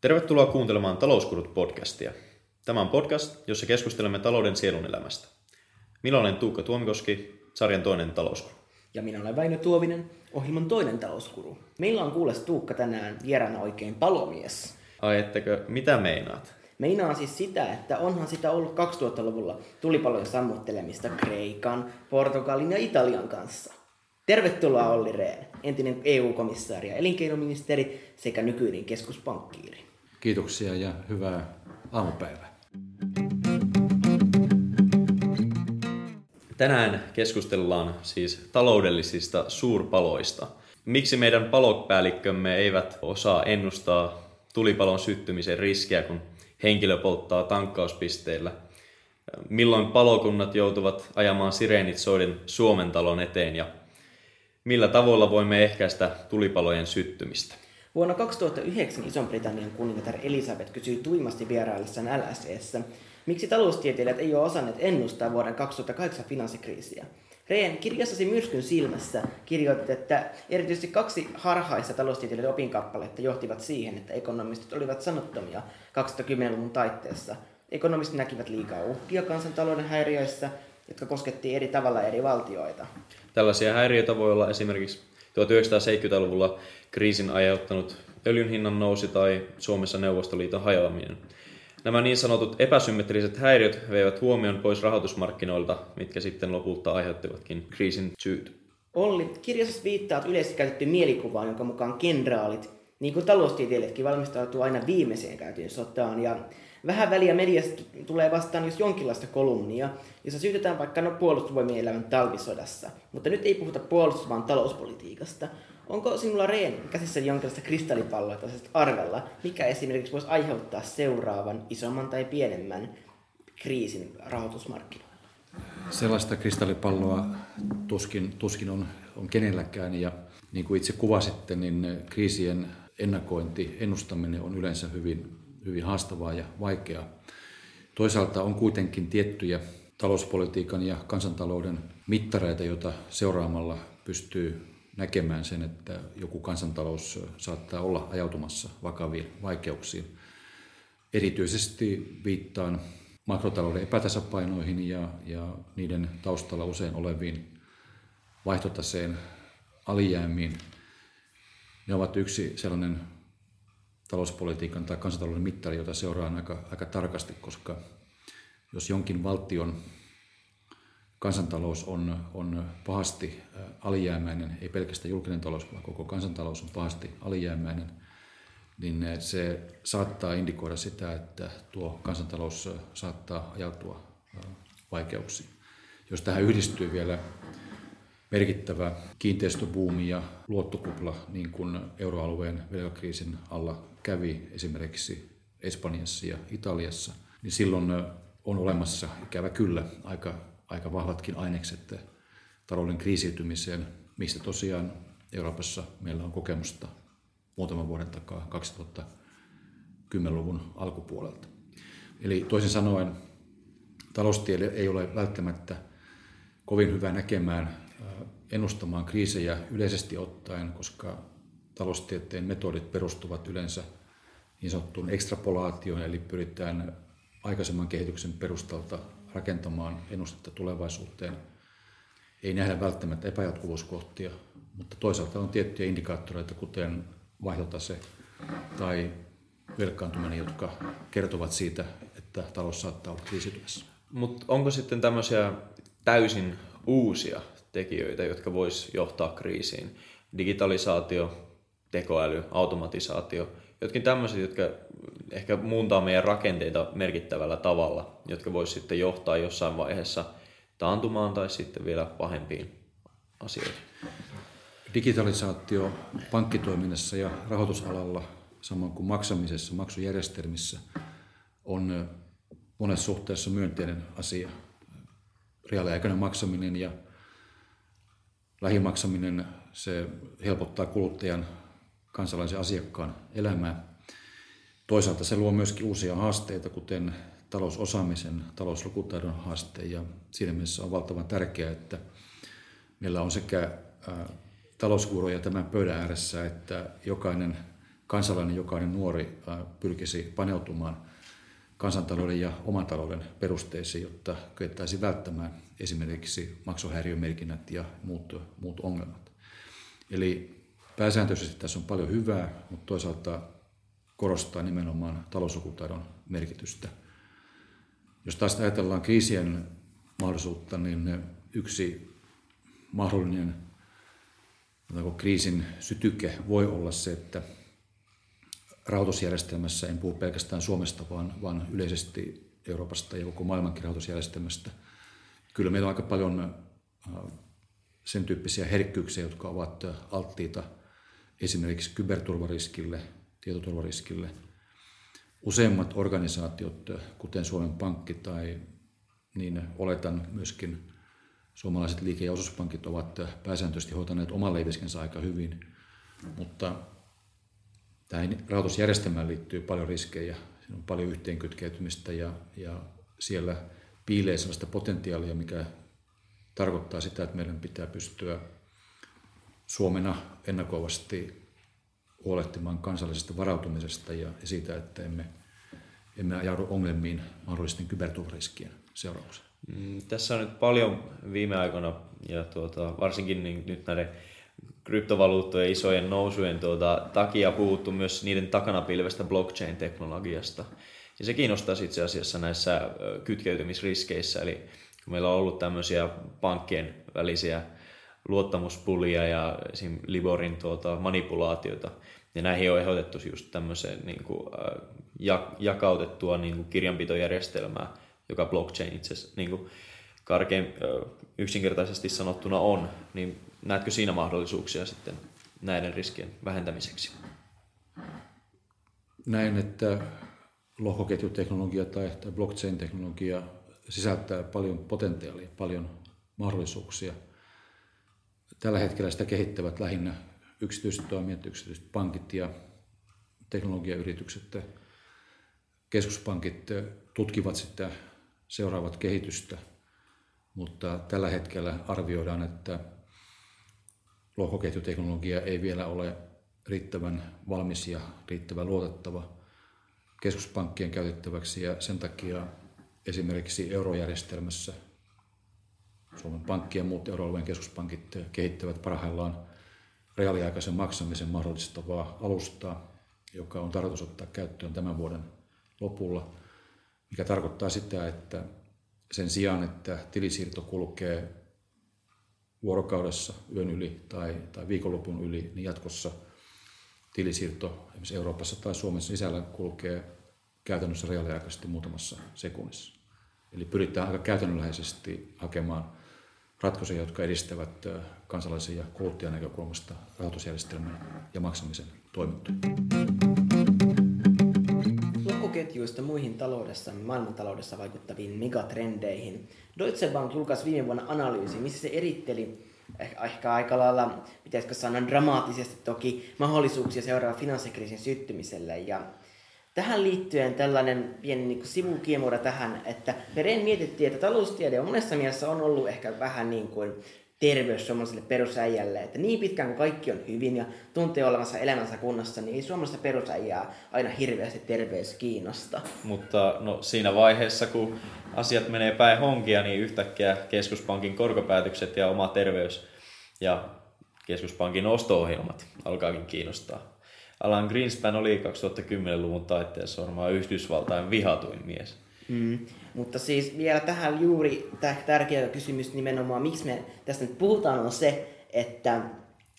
Tervetuloa kuuntelemaan Talouskurut podcastia. Tämä on podcast, jossa keskustelemme talouden sielunelämästä. Minä olen Tuukka Tuomikoski, sarjan toinen talouskuru. Ja minä olen Väinö Tuovinen, ohjelman toinen talouskuru. Meillä on kuules Tuukka tänään vieraana oikein palomies. Ai ettekö, mitä meinaat? Meinaa siis sitä, että onhan sitä ollut 2000-luvulla tulipalojen sammuttelemista Kreikan, Portugalin ja Italian kanssa. Tervetuloa Olli Rehn, entinen EU-komissaari ja elinkeinoministeri sekä nykyinen keskuspankkiiri. Kiitoksia ja hyvää aamupäivää. Tänään keskustellaan siis taloudellisista suurpaloista. Miksi meidän palopäällikkömme eivät osaa ennustaa tulipalon syttymisen riskiä, kun henkilö polttaa tankkauspisteillä? Milloin palokunnat joutuvat ajamaan sireenit soiden Suomen talon eteen ja millä tavoilla voimme ehkäistä tulipalojen syttymistä? Vuonna 2009 Ison-Britannian kuningatar Elisabeth kysyi tuimasti vieraillessaan LSEssä, miksi taloustieteilijät ei ole osanneet ennustaa vuoden 2008 finanssikriisiä. Rehn, kirjassasi Myrskyn silmässä kirjoitit, että erityisesti kaksi harhaista taloustieteilijöiden opinkappaletta johtivat siihen, että ekonomistit olivat sanottomia 2010-luvun taitteessa. Ekonomistit näkivät liikaa uhkia kansantalouden häiriöissä, jotka koskettiin eri tavalla eri valtioita. Tällaisia häiriöitä voi olla esimerkiksi 1970-luvulla kriisin aiheuttanut öljyn hinnan nousi tai Suomessa Neuvostoliiton hajoaminen. Nämä niin sanotut epäsymmetriset häiriöt veivät huomion pois rahoitusmarkkinoilta, mitkä sitten lopulta aiheuttivatkin kriisin syyt. Olli, kirjassa viittaat yleisesti käytettyyn mielikuvaan, jonka mukaan kenraalit, niin kuin taloustieteilijätkin, valmistautuu aina viimeiseen käytyyn sotaan. Ja vähän väliä mediasta tulee vastaan jos jonkinlaista kolumnia, jossa syytetään vaikka no puolustusvoimien elämän talvisodassa. Mutta nyt ei puhuta puolustus, vaan talouspolitiikasta. Onko sinulla Reen käsissä jonkinlaista kristallipalloa tällaisesta arvella, mikä esimerkiksi voisi aiheuttaa seuraavan isomman tai pienemmän kriisin rahoitusmarkkinoilla? Sellaista kristallipalloa tuskin, tuskin on, on kenelläkään ja niin kuin itse kuvasitte, niin kriisien ennakointi, ennustaminen on yleensä hyvin, hyvin haastavaa ja vaikeaa. Toisaalta on kuitenkin tiettyjä talouspolitiikan ja kansantalouden mittareita, joita seuraamalla pystyy näkemään sen, että joku kansantalous saattaa olla ajautumassa vakaviin vaikeuksiin. Erityisesti viittaan makrotalouden epätasapainoihin ja, ja niiden taustalla usein oleviin vaihtotaseen alijäämiin. Ne ovat yksi sellainen talouspolitiikan tai kansantalouden mittari, jota seuraan aika, aika tarkasti, koska jos jonkin valtion kansantalous on, on pahasti alijäämäinen, ei pelkästään julkinen talous, vaan koko kansantalous on pahasti alijäämäinen, niin se saattaa indikoida sitä, että tuo kansantalous saattaa ajautua vaikeuksiin. Jos tähän yhdistyy vielä merkittävä kiinteistöbuumi ja luottokupla, niin kuin euroalueen velkakriisin alla kävi esimerkiksi Espanjassa ja Italiassa, niin silloin on olemassa ikävä kyllä aika aika vahvatkin ainekset talouden kriisiytymiseen, mistä tosiaan Euroopassa meillä on kokemusta muutaman vuoden takaa 2010-luvun alkupuolelta. Eli toisin sanoen taloustiede ei ole välttämättä kovin hyvä näkemään, ennustamaan kriisejä yleisesti ottaen, koska taloustieteen metodit perustuvat yleensä niin sanottuun ekstrapolaatioon, eli pyritään aikaisemman kehityksen perustalta rakentamaan ennustetta tulevaisuuteen. Ei nähdä välttämättä epäjatkuvuuskohtia, mutta toisaalta on tiettyjä indikaattoreita, kuten vaihtotase tai velkaantuminen, jotka kertovat siitä, että talous saattaa olla kriisityössä. Mutta onko sitten tämmöisiä täysin uusia tekijöitä, jotka vois johtaa kriisiin? Digitalisaatio, tekoäly, automatisaatio, jotkin tämmöiset, jotka ehkä muuntaa meidän rakenteita merkittävällä tavalla, jotka voisi sitten johtaa jossain vaiheessa taantumaan tai sitten vielä pahempiin asioihin. Digitalisaatio pankkitoiminnassa ja rahoitusalalla, samoin kuin maksamisessa, maksujärjestelmissä, on monessa suhteessa myönteinen asia. Reaaliaikainen maksaminen ja lähimaksaminen, se helpottaa kuluttajan kansalaisen asiakkaan elämää. Toisaalta se luo myöskin uusia haasteita, kuten talousosaamisen, talouslukutaidon haaste, ja siinä mielessä on valtavan tärkeää, että meillä on sekä talouskuuroja tämän pöydän ääressä, että jokainen kansalainen, jokainen nuori pyrkisi paneutumaan kansantalouden ja oman talouden perusteisiin, jotta kyettäisiin välttämään esimerkiksi maksuhäiriömerkinnät ja muut, muut ongelmat. Eli pääsääntöisesti tässä on paljon hyvää, mutta toisaalta korostaa nimenomaan talouslukutaidon merkitystä. Jos taas ajatellaan kriisien mahdollisuutta, niin yksi mahdollinen kriisin sytyke voi olla se, että rahoitusjärjestelmässä, en puhu pelkästään Suomesta, vaan, vaan yleisesti Euroopasta ja koko maailmankin rahoitusjärjestelmästä, kyllä meillä on aika paljon sen tyyppisiä herkkyyksiä, jotka ovat alttiita esimerkiksi kyberturvariskille, tietoturvariskille. Useimmat organisaatiot, kuten Suomen Pankki tai niin oletan myöskin suomalaiset liike- ja osuuspankit ovat pääsääntöisesti hoitaneet oman leiviskensä aika hyvin, mutta tähän rahoitusjärjestelmään liittyy paljon riskejä, siinä on paljon yhteenkytkeytymistä ja, ja siellä piilee sellaista potentiaalia, mikä tarkoittaa sitä, että meidän pitää pystyä Suomena ennakoivasti huolehtimaan kansallisesta varautumisesta ja siitä, että emme, emme ajaudu ongelmiin mahdollisten kyberturvariskien seurauksena. Mm, tässä on nyt paljon viime aikoina ja tuota, varsinkin niin nyt näiden kryptovaluuttojen isojen nousujen tuota, takia puhuttu myös niiden takana pilvestä blockchain-teknologiasta. Ja se kiinnostaa itse asiassa näissä kytkeytymisriskeissä, eli kun meillä on ollut tämmöisiä pankkien välisiä luottamuspulia ja esim. Liborin tuota, manipulaatioita, ja näihin on ehdotettu just tämmöiseen niin kuin, äh, jakautettua niin kuin kirjanpitojärjestelmää, joka blockchain itse asiassa niin kuin karkein, äh, yksinkertaisesti sanottuna on, niin näetkö siinä mahdollisuuksia sitten näiden riskien vähentämiseksi? Näin, että lohkoketjuteknologia tai, tai blockchain-teknologia sisältää paljon potentiaalia, paljon mahdollisuuksia. Tällä hetkellä sitä kehittävät lähinnä yksityiset toimijat, yksityiset pankit ja teknologiayritykset. Keskuspankit tutkivat sitä seuraavat kehitystä, mutta tällä hetkellä arvioidaan, että lohkoketjuteknologia ei vielä ole riittävän valmis ja riittävän luotettava keskuspankkien käytettäväksi ja sen takia esimerkiksi eurojärjestelmässä Suomen Pankki ja muut euroalueen keskuspankit kehittävät parhaillaan reaaliaikaisen maksamisen mahdollistavaa alustaa, joka on tarkoitus ottaa käyttöön tämän vuoden lopulla, mikä tarkoittaa sitä, että sen sijaan, että tilisiirto kulkee vuorokaudessa yön yli tai, tai viikonlopun yli, niin jatkossa tilisiirto esimerkiksi Euroopassa tai Suomessa sisällä kulkee käytännössä reaaliaikaisesti muutamassa sekunnissa. Eli pyritään aika käytännönläheisesti hakemaan ratkaisuja, jotka edistävät kansalaisen ja kuluttajan näkökulmasta rahoitusjärjestelmän ja maksamisen toimintaa. Lohkoketjuista muihin taloudessa, maailmantaloudessa vaikuttaviin megatrendeihin. Deutsche Bank julkaisi viime vuonna analyysi, missä se eritteli eh, ehkä aika lailla, pitäisikö sanoa dramaattisesti toki, mahdollisuuksia seuraava finanssikriisin syttymiselle. Ja Tähän liittyen tällainen pieni niin sivukiemura tähän, että pereen mietittiin, että taloustiede on monessa mielessä on ollut ehkä vähän niin kuin terveys suomalaiselle perusäijälle, että niin pitkään kuin kaikki on hyvin ja tuntee olevansa elämänsä kunnossa, niin ei suomalaisesta perusäijää aina hirveästi terveys kiinnosta. Mutta no, siinä vaiheessa, kun asiat menee päin honkia, niin yhtäkkiä keskuspankin korkopäätökset ja oma terveys ja keskuspankin osto-ohjelmat alkaakin kiinnostaa. Alan Greenspan oli 2010-luvun taitteessa varmaan Yhdysvaltain vihatuin mies. Mm. Mutta siis vielä tähän juuri tärkeä kysymys nimenomaan, miksi me tästä nyt puhutaan, on se, että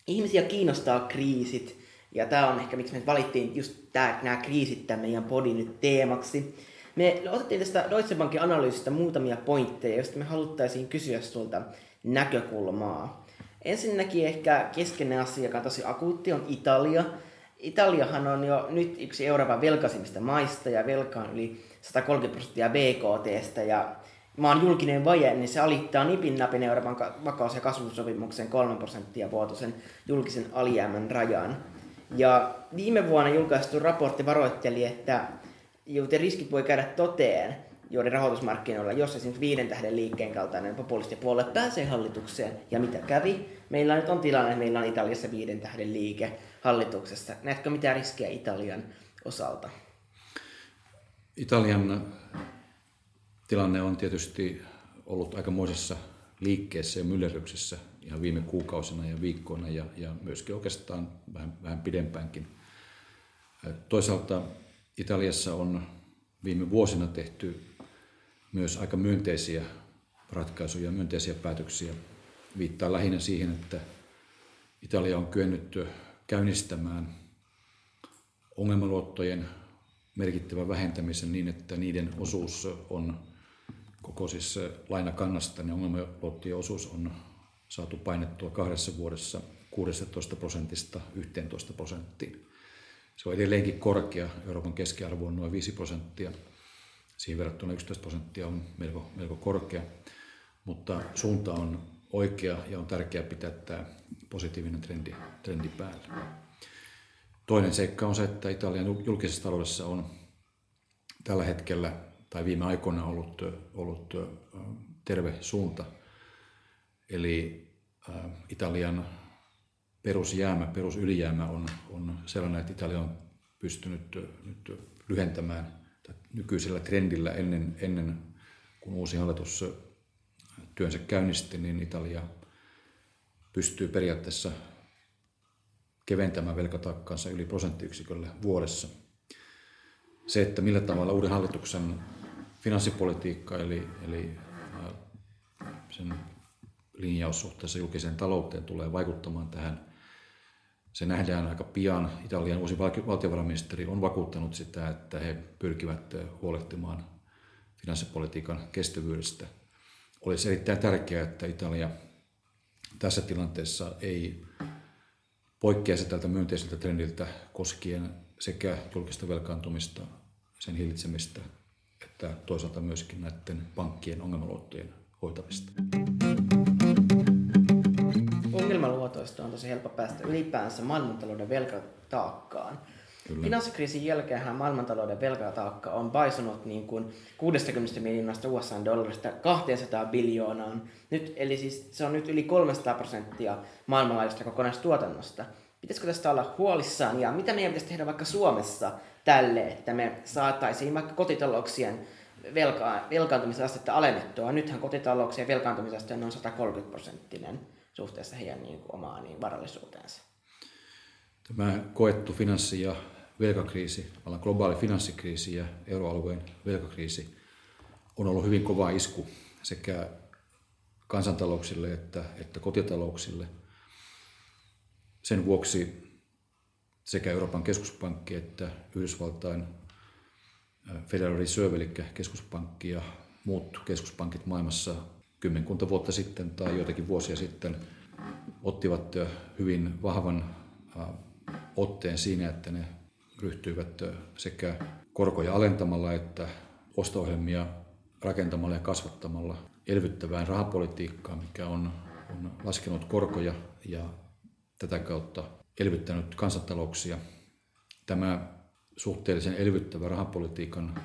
ihmisiä kiinnostaa kriisit. Ja tämä on ehkä, miksi me valittiin just tää, nämä kriisit tämän meidän podin nyt teemaksi. Me otettiin tästä Deutsche Bankin analyysistä muutamia pointteja, joista me haluttaisiin kysyä sulta näkökulmaa. Ensinnäkin ehkä keskeinen asia, joka on tosi akuutti, on Italia. Italiahan on jo nyt yksi Euroopan velkaisimmista maista ja velka on yli 130 prosenttia BKTstä ja maan julkinen vaje, niin se alittaa nipin napin Euroopan vakaus- ja kasvusopimuksen 3 prosenttia vuotuisen julkisen alijäämän rajan. Ja viime vuonna julkaistu raportti varoitteli, että joten riskit voi käydä toteen. joiden rahoitusmarkkinoilla, jos esimerkiksi viiden tähden liikkeen kaltainen populistipuolue pääsee hallitukseen, ja mitä kävi? Meillä nyt on tilanne, että meillä on Italiassa viiden tähden liike hallituksessa. Näetkö mitään riskejä Italian osalta? Italian tilanne on tietysti ollut aikamoisessa liikkeessä ja myllerryksessä ihan viime kuukausina ja viikkoina ja, ja myöskin oikeastaan vähän, vähän pidempäänkin. Toisaalta Italiassa on viime vuosina tehty myös aika myönteisiä ratkaisuja, myönteisiä päätöksiä. Viittaa lähinnä siihen, että Italia on kyennyt käynnistämään ongelmaluottojen merkittävän vähentämisen niin, että niiden osuus on koko siis lainakannasta, niin ongelmaluottojen osuus on saatu painettua kahdessa vuodessa 16 prosentista 11 prosenttiin. Se on edelleenkin korkea, Euroopan keskiarvo on noin 5 prosenttia, siihen verrattuna 11 prosenttia on melko, melko korkea, mutta suunta on oikea ja on tärkeää pitää tämä positiivinen trendi, trendi päällä. Toinen seikka on se, että Italian julkisessa taloudessa on tällä hetkellä tai viime aikoina ollut, ollut terve suunta. Eli Italian perusjäämä, perusylijäämä on, on sellainen, että Italia on pystynyt nyt lyhentämään nykyisellä trendillä ennen, ennen kuin uusi hallitus työnsä käynnisti, niin Italia pystyy periaatteessa keventämään velkatakkaansa yli prosenttiyksiköllä vuodessa. Se, että millä tavalla uuden hallituksen finanssipolitiikka eli, eli sen linjaus suhteessa julkiseen talouteen tulee vaikuttamaan tähän. Se nähdään aika pian. Italian uusi valtiovarainministeri on vakuuttanut sitä, että he pyrkivät huolehtimaan finanssipolitiikan kestävyydestä. Olisi erittäin tärkeää, että Italia tässä tilanteessa ei poikkeaisi tältä myönteiseltä trendiltä koskien sekä julkista velkaantumista, sen hillitsemistä, että toisaalta myöskin näiden pankkien ongelmaluottojen hoitamista ongelmaluotoista on tosi helppo päästä ylipäänsä maailmantalouden velkataakkaan. Kyllä. Finanssikriisin jälkeen maailmantalouden velkataakka on paisunut niin kuin 60 miljoonasta USA-dollarista 200 biljoonaan. Nyt, eli siis se on nyt yli 300 prosenttia maailmanlaajuisesta kokonaistuotannosta. Pitäisikö tästä olla huolissaan ja mitä meidän pitäisi tehdä vaikka Suomessa tälle, että me saataisiin vaikka kotitalouksien velka- velkaantumisastetta alennettua. Nythän kotitalouksien velkaantumisaste on noin 130 prosenttinen suhteessa heidän niin kuin, omaan niin varallisuuteensa. Tämä koettu finanssi- ja velkakriisi, globaali finanssikriisi ja euroalueen velkakriisi on ollut hyvin kova isku sekä kansantalouksille että, että kotitalouksille. Sen vuoksi sekä Euroopan keskuspankki että Yhdysvaltain Federal Reserve, eli keskuspankki ja muut keskuspankit maailmassa kymmenkunta vuotta sitten tai joitakin vuosia sitten ottivat hyvin vahvan otteen siinä, että ne ryhtyivät sekä korkoja alentamalla että osto-ohjelmia rakentamalla ja kasvattamalla elvyttävään rahapolitiikkaan, mikä on, on laskenut korkoja ja tätä kautta elvyttänyt kansantalouksia. Tämä suhteellisen elvyttävä rahapolitiikan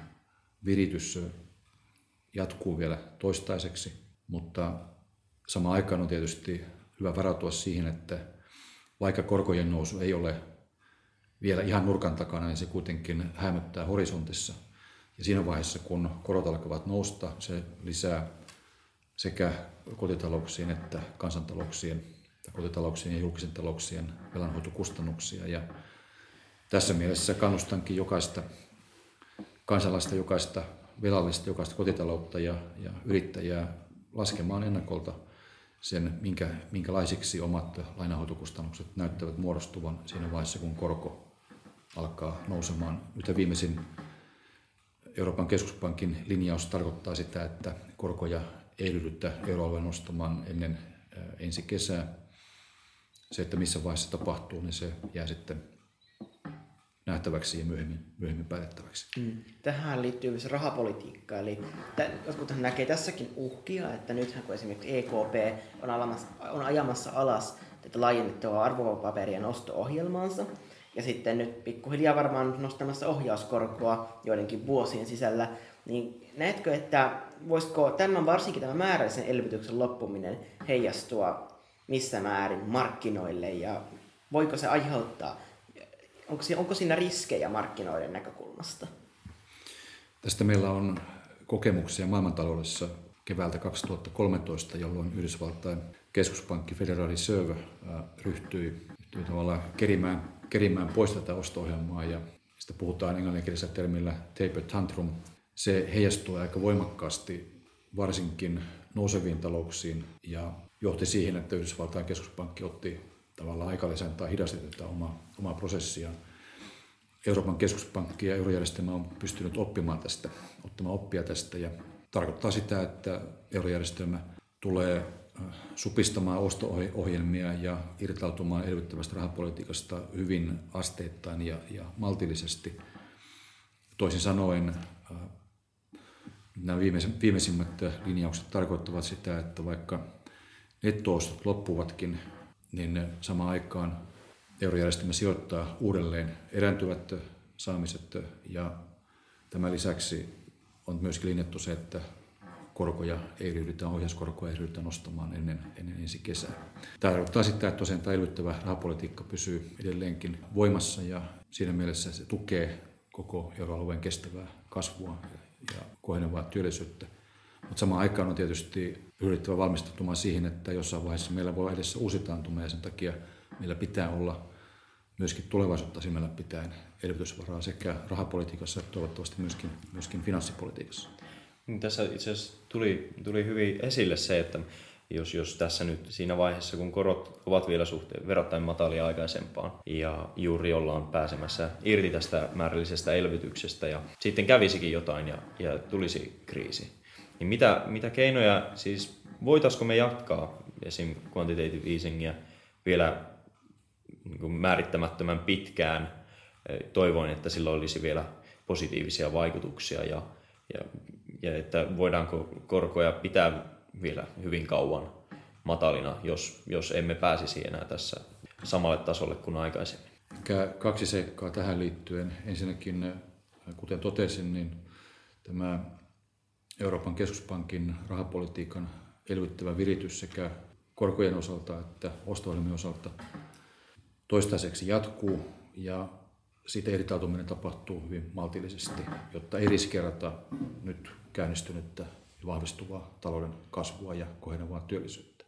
viritys jatkuu vielä toistaiseksi. Mutta samaan aikaan on tietysti hyvä varautua siihen, että vaikka korkojen nousu ei ole vielä ihan nurkan takana, niin se kuitenkin hämöttää horisontissa. Ja siinä vaiheessa, kun korot alkavat nousta, se lisää sekä kotitalouksien että kansantalouksien kotitalouksien ja julkisen talouksien velanhoitokustannuksia. Ja tässä mielessä kannustankin jokaista kansalaista, jokaista velallista, jokaista kotitaloutta ja, ja yrittäjää laskemaan ennakolta sen, minkä, minkälaisiksi omat lainahoitokustannukset näyttävät muodostuvan siinä vaiheessa, kun korko alkaa nousemaan. Nyt viimeisin Euroopan keskuspankin linjaus tarkoittaa sitä, että korkoja ei ryhdytä euroalueen nostamaan ennen ensi kesää. Se, että missä vaiheessa tapahtuu, niin se jää sitten nähtäväksi ja myöhemmin, myöhemmin päätettäväksi. Mm. Tähän liittyy myös rahapolitiikka, eli jotkut näkee tässäkin uhkia, että nythän kun esimerkiksi EKP on, alamassa, on ajamassa alas tätä laajennettua arvopaperien osto-ohjelmaansa, ja sitten nyt pikkuhiljaa varmaan nostamassa ohjauskorkoa joidenkin vuosien sisällä, niin näetkö, että voisiko tämän varsinkin tämän määrällisen elvytyksen loppuminen heijastua missä määrin markkinoille ja voiko se aiheuttaa, onko, onko siinä riskejä markkinoiden näkökulmasta? Tästä meillä on kokemuksia maailmantaloudessa keväältä 2013, jolloin Yhdysvaltain keskuspankki Federal Reserve ryhtyi, ryhtyi tavallaan kerimään, kerimään pois tätä osto-ohjelmaa ja sitä puhutaan englanninkielisellä termillä taper tantrum. Se heijastuu aika voimakkaasti varsinkin nouseviin talouksiin ja johti siihen, että Yhdysvaltain keskuspankki otti tavallaan aikalisän tai hidasti tätä omaa, omaa prosessiaan. Euroopan keskuspankki ja eurojärjestelmä on pystynyt oppimaan tästä, ottamaan oppia tästä ja tarkoittaa sitä, että eurojärjestelmä tulee supistamaan osto-ohjelmia ja irtautumaan elvyttävästä rahapolitiikasta hyvin asteittain ja, ja maltillisesti. Toisin sanoen äh, nämä viimeisimmät linjaukset tarkoittavat sitä, että vaikka nettoostot loppuvatkin, niin samaan aikaan eurojärjestelmä sijoittaa uudelleen erääntyvät saamiset ja tämän lisäksi on myöskin linjattu se, että korkoja ei ryhdytä, ohjauskorkoja ei ryhdytä nostamaan ennen, ennen ensi kesää. Tämä tarkoittaa sitä, että tosiaan tämä elvyttävä rahapolitiikka pysyy edelleenkin voimassa ja siinä mielessä se tukee koko euroalueen kestävää kasvua ja kohenevaa työllisyyttä. Mutta samaan aikaan on tietysti pyrittävä valmistautumaan siihen, että jossain vaiheessa meillä voi edessä uusi taantuma ja sen takia meillä pitää olla myöskin tulevaisuutta silmällä pitäen elvytysvaraa sekä rahapolitiikassa että toivottavasti myöskin, myöskin finanssipolitiikassa. Niin tässä itse asiassa tuli, tuli hyvin esille se, että jos, jos tässä nyt siinä vaiheessa, kun korot ovat vielä suhteen verrattain matalia aikaisempaan ja juuri ollaan pääsemässä irti tästä määrällisestä elvytyksestä ja sitten kävisikin jotain ja, ja tulisi kriisi, niin mitä, mitä keinoja, siis voitaisiko me jatkaa esim. quantitative easingia vielä niin kuin määrittämättömän pitkään, toivoin, että sillä olisi vielä positiivisia vaikutuksia ja, ja, ja että voidaanko korkoja pitää vielä hyvin kauan matalina, jos, jos emme pääsisi enää tässä samalle tasolle kuin aikaisemmin. Kaksi seikkaa tähän liittyen. Ensinnäkin, kuten totesin, niin tämä Euroopan keskuspankin rahapolitiikan elvyttävä viritys sekä korkojen osalta että osto osalta toistaiseksi jatkuu ja siitä eritautuminen tapahtuu hyvin maltillisesti, jotta ei riskeerata nyt käynnistynyttä ja vahvistuvaa talouden kasvua ja kohenevaa työllisyyttä.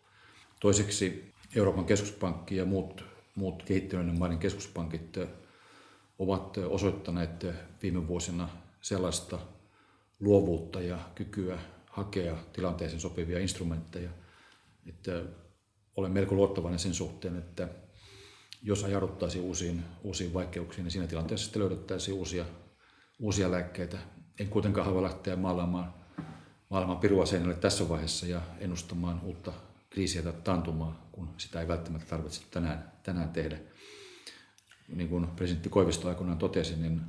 Toiseksi Euroopan keskuspankki ja muut, muut kehittyneiden maiden keskuspankit ovat osoittaneet viime vuosina sellaista luovuutta ja kykyä hakea tilanteeseen sopivia instrumentteja. Että olen melko luottavainen sen suhteen, että jos ajauduttaisiin uusiin, uusiin vaikeuksiin, niin siinä tilanteessa sitten löydettäisiin uusia, uusia lääkkeitä. En kuitenkaan halua lähteä maalaamaan, maalaamaan pirua seinälle tässä vaiheessa ja ennustamaan uutta kriisiä tai taantumaa, kun sitä ei välttämättä tarvitse tänään, tänään tehdä. Niin kuin presidentti Koivisto aikoinaan totesi, niin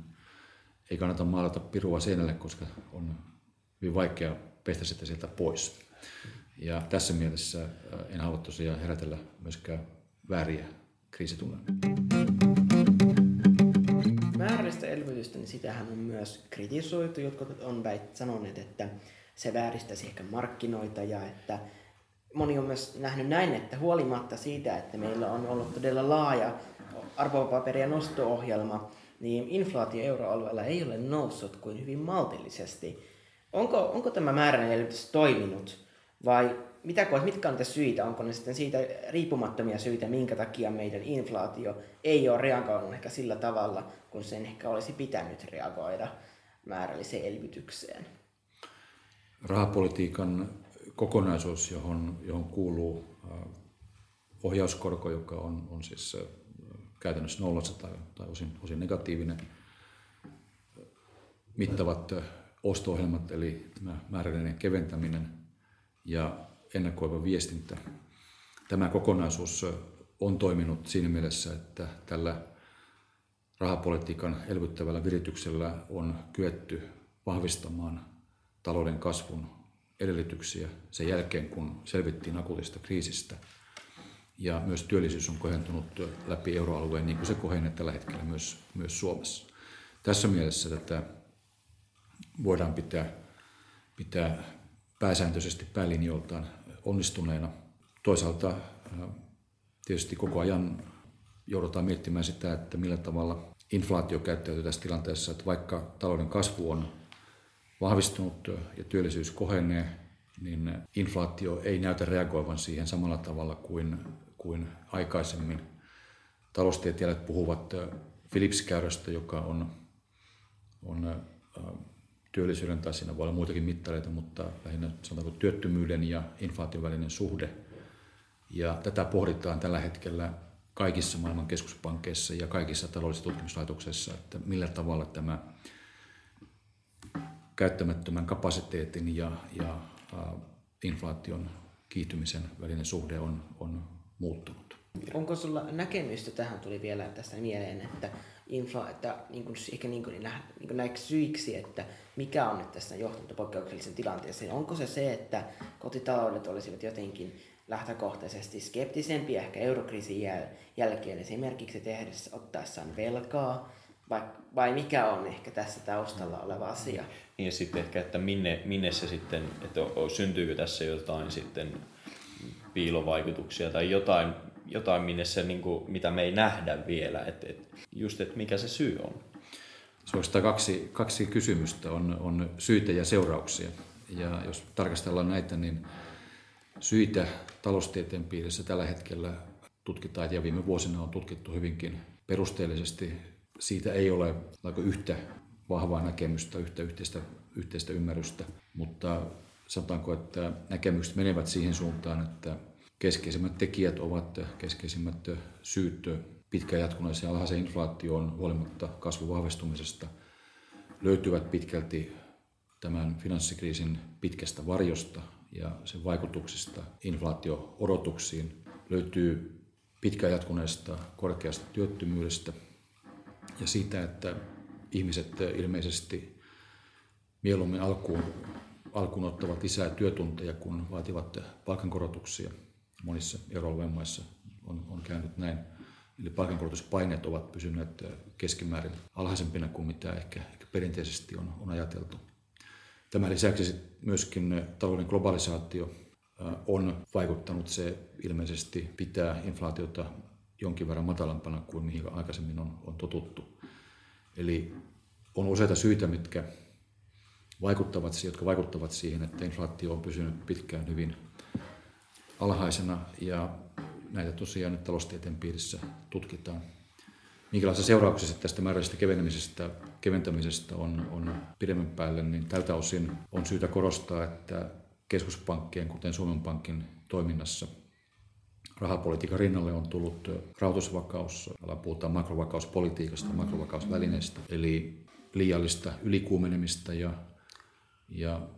ei kannata maalata pirua seinälle, koska on hyvin vaikea pestä sitä sieltä pois. Ja tässä mielessä äh, en halua tosiaan herätellä myöskään vääriä kriisitunnelmia. Elvytystä, niin sitähän on myös kritisoitu. Jotkut on väit, sanoneet, että se vääristäisi ehkä markkinoita ja että moni on myös nähnyt näin, että huolimatta siitä, että meillä on ollut todella laaja arvopaperien nosto-ohjelma, niin inflaatio euroalueella ei ole noussut kuin hyvin maltillisesti. Onko, onko tämä määräinen elvytys toiminut vai mitä koet, mitkä on niitä syitä? Onko ne sitten siitä riippumattomia syitä, minkä takia meidän inflaatio ei ole reagoinut ehkä sillä tavalla, kun sen ehkä olisi pitänyt reagoida määrälliseen elvytykseen? Rahapolitiikan kokonaisuus, johon, johon kuuluu ohjauskorko, joka on, on siis käytännössä nollassa tai, tai osin, osin negatiivinen. Mittavat osto-ohjelmat, eli määrällinen keventäminen ja ennakoiva viestintä. Tämä kokonaisuus on toiminut siinä mielessä, että tällä rahapolitiikan elvyttävällä virityksellä on kyetty vahvistamaan talouden kasvun edellytyksiä sen jälkeen, kun selvittiin akuutista kriisistä – ja myös työllisyys on kohentunut läpi euroalueen, niin kuin se kohenee tällä hetkellä myös, myös Suomessa. Tässä mielessä tätä voidaan pitää, pitää pääsääntöisesti päälinjoiltaan onnistuneena. Toisaalta tietysti koko ajan joudutaan miettimään sitä, että millä tavalla inflaatio käyttäytyy tässä tilanteessa, että vaikka talouden kasvu on vahvistunut ja työllisyys kohenee, niin inflaatio ei näytä reagoivan siihen samalla tavalla kuin, kuin aikaisemmin. Taloustieteilijät puhuvat Philips-käyrästä, joka on, on työllisyyden, tai siinä voi olla muitakin mittareita, mutta lähinnä sanotaanko työttömyyden ja inflaation välinen suhde. Ja tätä pohditaan tällä hetkellä kaikissa maailman keskuspankkeissa ja kaikissa taloudellisissa tutkimuslaitoksissa, että millä tavalla tämä käyttämättömän kapasiteetin ja, ja äh, inflaation kiihtymisen välinen suhde on, on muuttunut. Onko sulla näkemystä, tähän tuli vielä tästä mieleen, että infla, että niin kuin, ehkä niin kuin, niin kuin näiksi syiksi, että mikä on nyt tässä johtanut poikkeuksellisen tilanteeseen. Onko se se, että kotitaloudet olisivat jotenkin lähtökohtaisesti skeptisempi ehkä eurokriisin jäl- jälkeen esimerkiksi tehdessä ottaessaan velkaa, vai, vai mikä on ehkä tässä taustalla oleva asia? Niin ja sitten ehkä, että minne, minne se sitten, että syntyykö tässä jotain sitten piilovaikutuksia tai jotain, jotain minne se, niin kuin, mitä me ei nähdä vielä, että, että just, että mikä se syy on. Suosittaa kaksi, kaksi kysymystä, on, on syitä ja seurauksia. Ja jos tarkastellaan näitä, niin syitä taloustieteen piirissä tällä hetkellä tutkitaan ja viime vuosina on tutkittu hyvinkin perusteellisesti. Siitä ei ole yhtä vahvaa näkemystä, yhtä yhteistä, yhteistä ymmärrystä, mutta sanotaanko, että näkemykset menevät siihen suuntaan, että keskeisimmät tekijät ovat keskeisimmät syyt pitkään jatkuneeseen alhaiseen inflaatioon huolimatta kasvun vahvistumisesta löytyvät pitkälti tämän finanssikriisin pitkästä varjosta, ja sen vaikutuksista inflaatio-odotuksiin löytyy pitkään jatkuneesta korkeasta työttömyydestä ja siitä, että ihmiset ilmeisesti mieluummin alkuun, alkuun ottavat lisää työtunteja, kun vaativat palkankorotuksia. Monissa euroalueen maissa on, on käynyt näin. Eli palkankorotuspaineet ovat pysyneet keskimäärin alhaisempina kuin mitä ehkä, ehkä perinteisesti on, on ajateltu. Tämän lisäksi myöskin talouden globalisaatio on vaikuttanut. Se ilmeisesti pitää inflaatiota jonkin verran matalampana kuin mihin aikaisemmin on, on totuttu. Eli on useita syitä, mitkä vaikuttavat, jotka vaikuttavat siihen, että inflaatio on pysynyt pitkään hyvin alhaisena ja näitä tosiaan nyt taloustieteen piirissä tutkitaan minkälaisia seurauksia tästä määrällisestä kevenemisestä, keventämisestä on, on pidemmän päälle, niin tältä osin on syytä korostaa, että keskuspankkien, kuten Suomen Pankin toiminnassa, rahapolitiikan rinnalle on tullut rahoitusvakaus, puhutaan makrovakauspolitiikasta, makrovakausvälineistä, eli liiallista ylikuumenemista ja, ja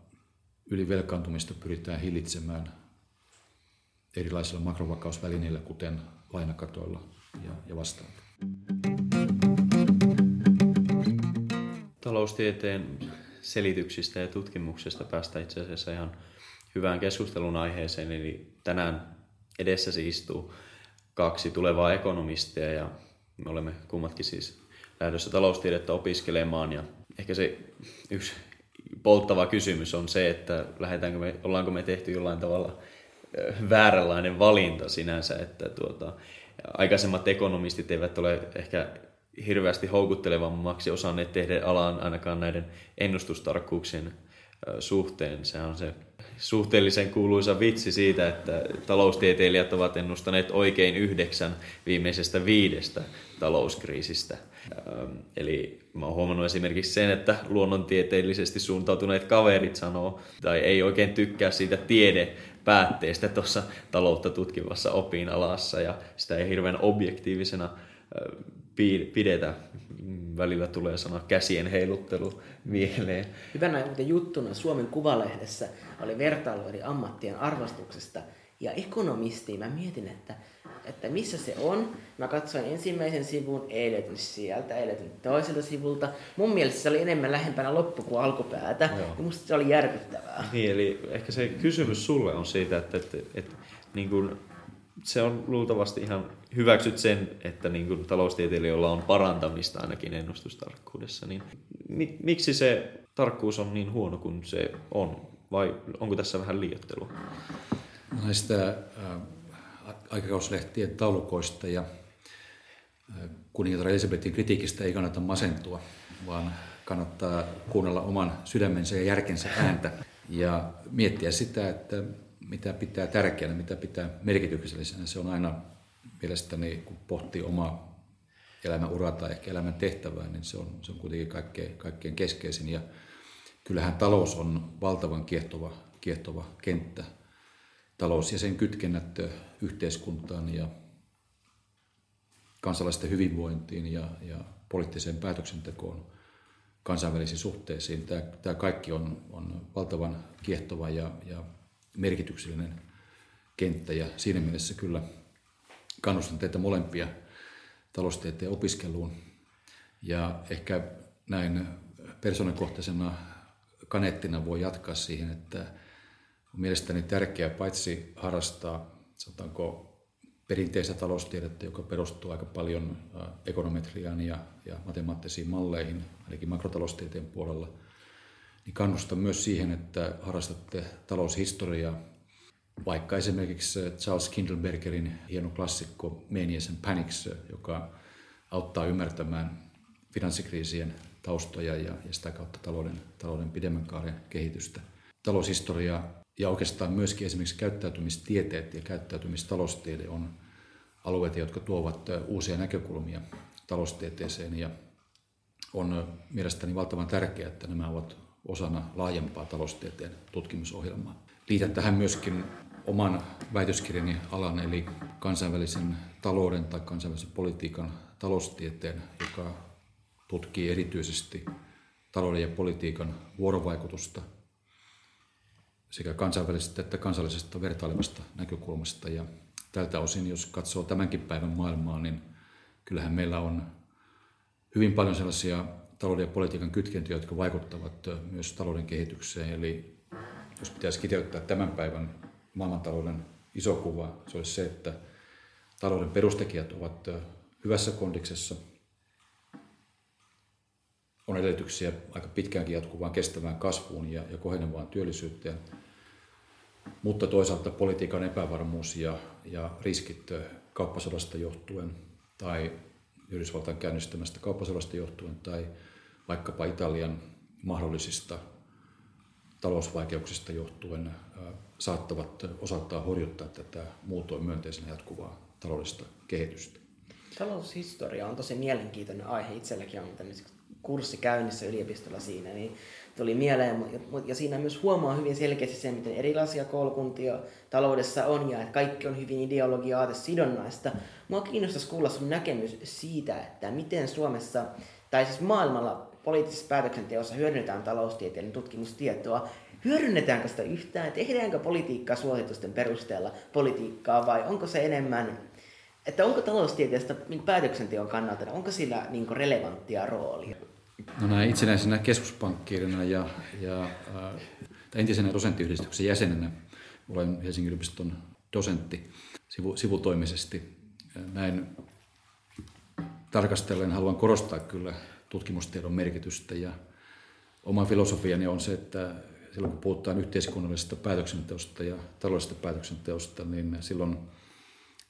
ylivelkaantumista pyritään hillitsemään erilaisilla makrovakausvälineillä, kuten lainakatoilla ja, ja vastaavilla. Taloustieteen selityksistä ja tutkimuksesta päästä itse asiassa ihan hyvään keskustelun aiheeseen. Eli tänään edessäsi istuu kaksi tulevaa ekonomistia ja me olemme kummatkin siis lähdössä taloustiedettä opiskelemaan. Ja ehkä se yksi polttava kysymys on se, että lähdetäänkö me, ollaanko me tehty jollain tavalla vääränlainen valinta sinänsä, että tuota, aikaisemmat ekonomistit eivät ole ehkä hirveästi houkuttelevammaksi osanneet tehdä alaan ainakaan näiden ennustustarkkuuksien suhteen. Se on se suhteellisen kuuluisa vitsi siitä, että taloustieteilijät ovat ennustaneet oikein yhdeksän viimeisestä viidestä talouskriisistä. Eli mä oon huomannut esimerkiksi sen, että luonnontieteellisesti suuntautuneet kaverit sanoo, tai ei oikein tykkää siitä tiedepäätteestä tuossa taloutta tutkivassa opinalassa, ja sitä ei hirveän objektiivisena pidetä. Välillä tulee sana käsien heiluttelu mieleen. Hyvänä juttuna Suomen Kuvalehdessä oli vertailu eri ammattien arvostuksesta ja ekonomistiin. Mä mietin, että, että missä se on. Mä katsoin ensimmäisen sivun, ei löytynyt sieltä, ei löytynyt toiselta sivulta. Mun mielestä se oli enemmän lähempänä loppu kuin alkupäätä. Joo. Ja musta se oli järkyttävää. Niin, eli ehkä se kysymys sulle on siitä, että, että, että, että niin kuin se on luultavasti ihan hyväksyt sen, että niin kuin taloustieteilijöillä on parantamista ainakin ennustustarkkuudessa. Niin mi- miksi se tarkkuus on niin huono kuin se on? Vai onko tässä vähän liiottelua? Näistä äh, aikakauslehtien taulukoista ja äh, kuningatar Elisabetin kritiikistä ei kannata masentua, vaan kannattaa kuunnella oman sydämensä ja järkensä ääntä ja miettiä sitä, että mitä pitää tärkeänä, mitä pitää merkityksellisenä. Se on aina mielestäni, kun pohtii omaa elämän uraa tai ehkä elämän tehtävää, niin se on, se on kuitenkin kaikkein, kaikkein keskeisin. Ja kyllähän talous on valtavan kiehtova, kiehtova kenttä. Talous ja sen kytkennät yhteiskuntaan ja kansalaisten hyvinvointiin ja, ja poliittiseen päätöksentekoon, kansainvälisiin suhteisiin. Tämä, tämä kaikki on, on valtavan kiehtova ja, ja merkityksellinen kenttä ja siinä mielessä kyllä kannustan teitä molempia taloustieteen opiskeluun. Ja ehkä näin persoonakohtaisena kaneettina voi jatkaa siihen, että on mielestäni tärkeää paitsi harrastaa, sanotaanko, perinteistä taloustiedettä, joka perustuu aika paljon ekonometriaan ja, ja matemaattisiin malleihin, ainakin makrotaloustieteen puolella – niin kannustan myös siihen, että harrastatte taloushistoriaa, vaikka esimerkiksi Charles Kindlebergerin hieno klassikko Manias and Panics, joka auttaa ymmärtämään finanssikriisien taustoja ja, ja sitä kautta talouden, talouden pidemmän kaaren kehitystä. Taloushistoria ja oikeastaan myöskin esimerkiksi käyttäytymistieteet ja käyttäytymistaloustiede on alueita, jotka tuovat uusia näkökulmia taloustieteeseen ja on mielestäni valtavan tärkeää, että nämä ovat osana laajempaa taloustieteen tutkimusohjelmaa. Liitän tähän myöskin oman väitöskirjani alan, eli kansainvälisen talouden tai kansainvälisen politiikan taloustieteen, joka tutkii erityisesti talouden ja politiikan vuorovaikutusta sekä kansainvälisestä että kansallisesta vertailevasta näkökulmasta. Ja tältä osin, jos katsoo tämänkin päivän maailmaa, niin kyllähän meillä on hyvin paljon sellaisia talouden ja politiikan kytkentöjä, jotka vaikuttavat myös talouden kehitykseen. Eli jos pitäisi kiteyttää tämän päivän maailmantalouden iso kuva, se olisi se, että talouden perustekijät ovat hyvässä kondiksessa. On edellytyksiä aika pitkäänkin jatkuvaan kestävään kasvuun ja, ja kohenevaan työllisyyteen. Mutta toisaalta politiikan epävarmuus ja, ja riskit kauppasodasta johtuen tai Yhdysvaltain käynnistämästä kauppasodasta johtuen tai vaikkapa Italian mahdollisista talousvaikeuksista johtuen saattavat osaltaan horjuttaa tätä muutoin myönteisenä jatkuvaa taloudellista kehitystä. Taloushistoria on tosi mielenkiintoinen aihe. Itselläkin on kurssi käynnissä yliopistolla siinä, niin tuli mieleen. Ja siinä myös huomaa hyvin selkeästi sen, miten erilaisia koulukuntia taloudessa on ja että kaikki on hyvin ideologia sidonnaista. Mua kiinnostaisi kuulla sun näkemys siitä, että miten Suomessa, tai siis maailmalla poliittisessa päätöksenteossa hyödynnetään taloustieteen tutkimustietoa. Hyödynnetäänkö sitä yhtään? Tehdäänkö politiikkaa suositusten perusteella politiikkaa vai onko se enemmän, että onko taloustieteestä niin päätöksenteon kannalta, onko sillä niin relevanttia roolia? No näin itsenäisenä keskuspankkiirina ja, ja äh, entisenä dosenttiyhdistyksen jäsenenä olen Helsingin yliopiston dosentti sivu, sivutoimisesti. Näin tarkastellen haluan korostaa kyllä tutkimustiedon merkitystä ja oma filosofiani on se, että silloin kun puhutaan yhteiskunnallisesta päätöksenteosta ja taloudellisesta päätöksenteosta, niin silloin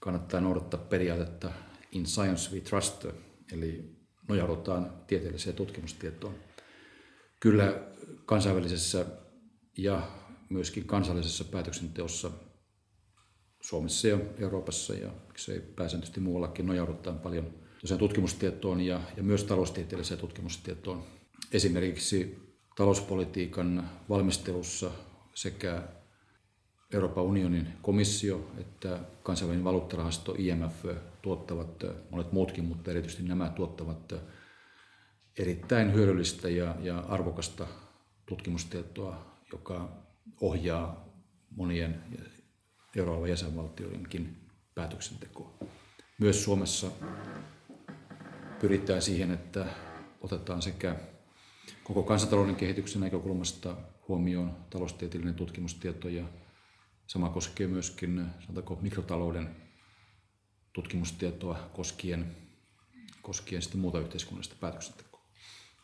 kannattaa noudattaa periaatetta in science we trust, eli nojaudutaan tieteelliseen tutkimustietoon. Kyllä kansainvälisessä ja myöskin kansallisessa päätöksenteossa Suomessa ja Euroopassa ja miksei pääsääntöisesti muuallakin nojaudutaan paljon tutkimustietoon ja, ja myös taloustieteelliseen tutkimustietoon. Esimerkiksi talouspolitiikan valmistelussa sekä Euroopan unionin komissio että kansainvälinen valuuttarahasto IMF tuottavat, monet muutkin, mutta erityisesti nämä tuottavat erittäin hyödyllistä ja, ja arvokasta tutkimustietoa, joka ohjaa monien euroalueen jäsenvaltioidenkin päätöksentekoa. Myös Suomessa pyritään siihen, että otetaan sekä koko kansantalouden kehityksen näkökulmasta huomioon taloustieteellinen tutkimustieto ja sama koskee myöskin sanotaanko, mikrotalouden tutkimustietoa koskien, koskien sitten muuta yhteiskunnallista päätöksentekoa.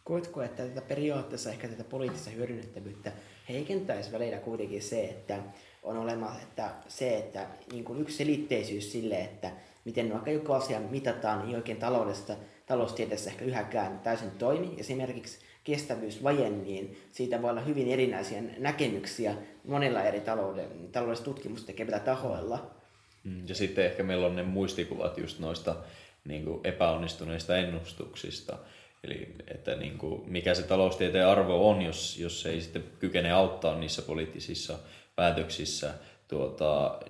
Koetko, että tätä periaatteessa ehkä tätä poliittista hyödynnettävyyttä heikentäisi välillä kuitenkin se, että on olemassa että se, että niin kuin yksi selitteisyys sille, että miten vaikka joku asia mitataan, niin oikein taloudesta, taloustieteessä ehkä yhäkään täysin toimi. Esimerkiksi kestävyysvaje, niin siitä voi olla hyvin erinäisiä näkemyksiä monilla eri talouden, taloudellista tutkimusta tekevillä tahoilla. Mm, ja sitten ehkä meillä on ne muistikuvat just noista niin kuin epäonnistuneista ennustuksista. Eli että niin kuin, mikä se taloustieteen arvo on, jos, jos ei sitten kykene auttaa niissä poliittisissa päätöksissä tuota,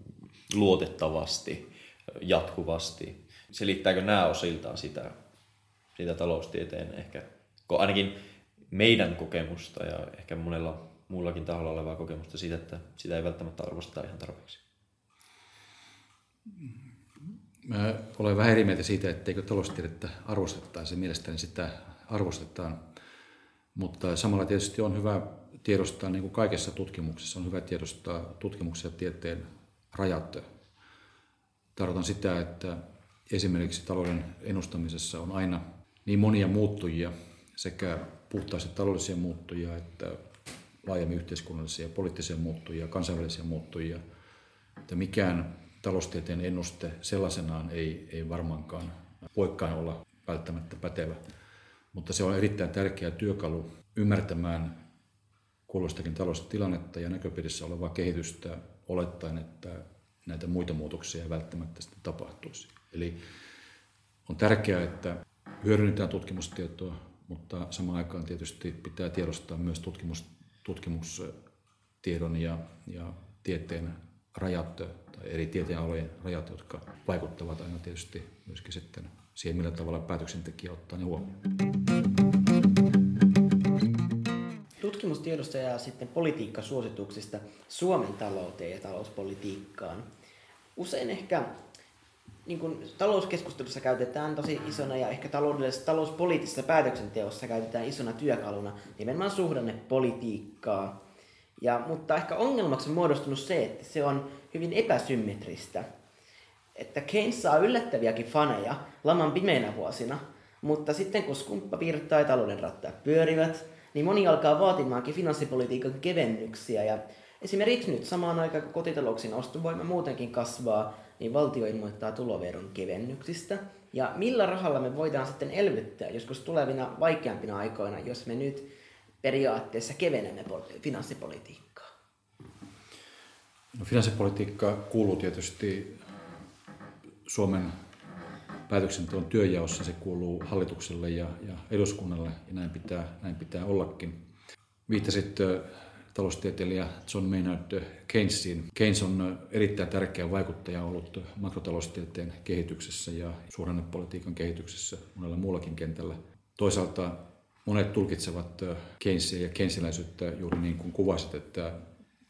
luotettavasti, jatkuvasti. Selittääkö nämä osiltaan sitä, sitä taloustieteen ehkä, ainakin meidän kokemusta ja ehkä monella muullakin taholla olevaa kokemusta siitä, että sitä ei välttämättä arvosteta ihan tarpeeksi. Mä olen vähän eri mieltä siitä, etteikö taloustiedettä arvostettaisi. Mielestäni sitä arvostetaan. Mutta samalla tietysti on hyvä tiedostaa, niin kuin kaikessa tutkimuksessa, on hyvä tiedostaa tutkimuksen ja tieteen rajat. Tarkoitan sitä, että esimerkiksi talouden ennustamisessa on aina niin monia muuttujia, sekä puhtaasti taloudellisia muuttujia että laajemmin yhteiskunnallisia, poliittisia muuttujia, kansainvälisiä muuttujia, että mikään taloustieteen ennuste sellaisenaan ei, ei varmaankaan voikaan olla välttämättä pätevä. Mutta se on erittäin tärkeä työkalu ymmärtämään kulloistakin taloudellista tilannetta ja näköpiirissä olevaa kehitystä olettaen, että näitä muita muutoksia ei välttämättä sitten tapahtuisi. Eli on tärkeää, että hyödynnetään tutkimustietoa, mutta samaan aikaan tietysti pitää tiedostaa myös tutkimus, tutkimustiedon ja, ja tieteen rajat tai eri tieteenalojen rajat, jotka vaikuttavat aina tietysti myöskin sitten siihen, millä tavalla päätöksentekijä ottaa ne huomioon. Tutkimustiedosta ja sitten politiikkasuosituksista Suomen talouteen ja talouspolitiikkaan. Usein ehkä niin kuin talouskeskustelussa käytetään tosi isona ja ehkä taloudellisessa, talouspoliittisessa päätöksenteossa käytetään isona työkaluna nimenomaan suhdannepolitiikkaa. Ja, mutta ehkä ongelmaksi on muodostunut se, että se on hyvin epäsymmetristä. Että Keynes saa yllättäviäkin faneja laman pimeinä vuosina, mutta sitten kun skumppa virtaa ja talouden rattaat pyörivät, niin moni alkaa vaatimaankin finanssipolitiikan kevennyksiä. Ja esimerkiksi nyt samaan aikaan, kun kotitalouksien ostovoima muutenkin kasvaa, niin valtio ilmoittaa tuloveron kevennyksistä. Ja millä rahalla me voidaan sitten elvyttää joskus tulevina vaikeampina aikoina, jos me nyt periaatteessa kevenemme finanssipolitiikkaa? No, finanssipolitiikka kuuluu tietysti Suomen päätöksenteon työjaossa, se kuuluu hallitukselle ja, ja eduskunnalle ja näin pitää, näin pitää ollakin. Viittasit taloustieteilijä John Maynard Keynesiin. Keynes on erittäin tärkeä vaikuttaja ollut makrotaloustieteen kehityksessä ja suhdannepolitiikan kehityksessä monella muullakin kentällä. Toisaalta monet tulkitsevat Keynesia ja keynesiläisyyttä juuri niin kuin kuvasit, että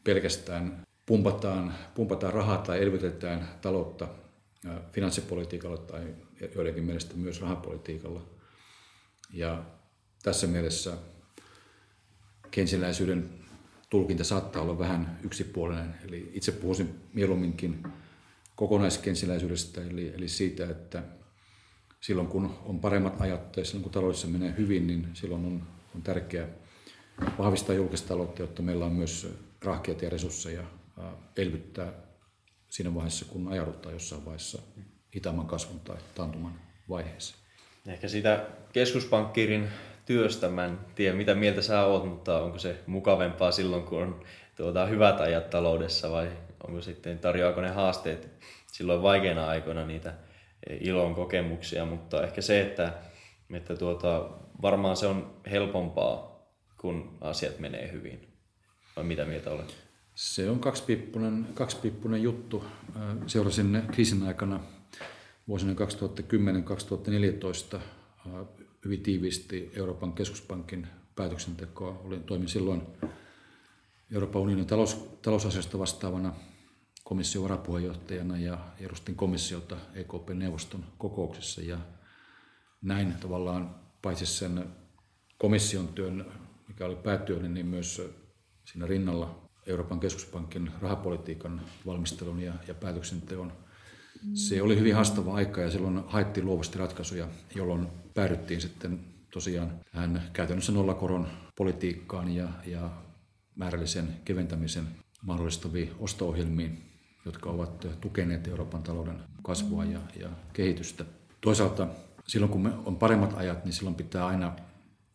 pelkästään pumpataan, pumpataan rahaa tai elvytetään taloutta finanssipolitiikalla tai joidenkin mielestä myös rahapolitiikalla. Ja tässä mielessä keynesiläisyyden tulkinta saattaa olla vähän yksipuolinen. Eli itse puhuisin mieluumminkin kokonaiskensiläisyydestä, eli, eli siitä, että silloin kun on paremmat ajat tai silloin kun taloudessa menee hyvin, niin silloin on, on tärkeää vahvistaa julkista taloutta, jotta meillä on myös rahkeita ja resursseja elvyttää siinä vaiheessa, kun ajaudutaan jossain vaiheessa hitaamman kasvun tai taantuman vaiheeseen. Ehkä sitä keskuspankkiirin työstä. Mä en tiedä, mitä mieltä sä oot, mutta onko se mukavempaa silloin, kun on tuota, hyvät ajat taloudessa vai onko sitten, tarjoako ne haasteet silloin vaikeina aikoina niitä ilon kokemuksia, mutta ehkä se, että, että tuota, varmaan se on helpompaa, kun asiat menee hyvin. Vai mitä mieltä olet? Se on kaksipippunen, kaksipippunen juttu. Seurasin kriisin aikana vuosina 2010-2014 hyvin tiiviisti Euroopan keskuspankin päätöksentekoa. Olin, toimin silloin Euroopan unionin talous, talousasioista vastaavana komission varapuheenjohtajana ja edustin komissiota EKP-neuvoston kokouksessa. Ja näin tavallaan paitsi sen komission työn, mikä oli päätyöni, niin myös siinä rinnalla Euroopan keskuspankin rahapolitiikan valmistelun ja, ja päätöksenteon. Se oli hyvin haastava aika ja silloin haettiin luovasti ratkaisuja, jolloin päädyttiin sitten tosiaan tähän käytännössä nollakoron politiikkaan ja, ja määrällisen keventämisen mahdollistaviin osto-ohjelmiin, jotka ovat tukeneet Euroopan talouden kasvua ja, ja kehitystä. Toisaalta silloin kun on paremmat ajat, niin silloin pitää aina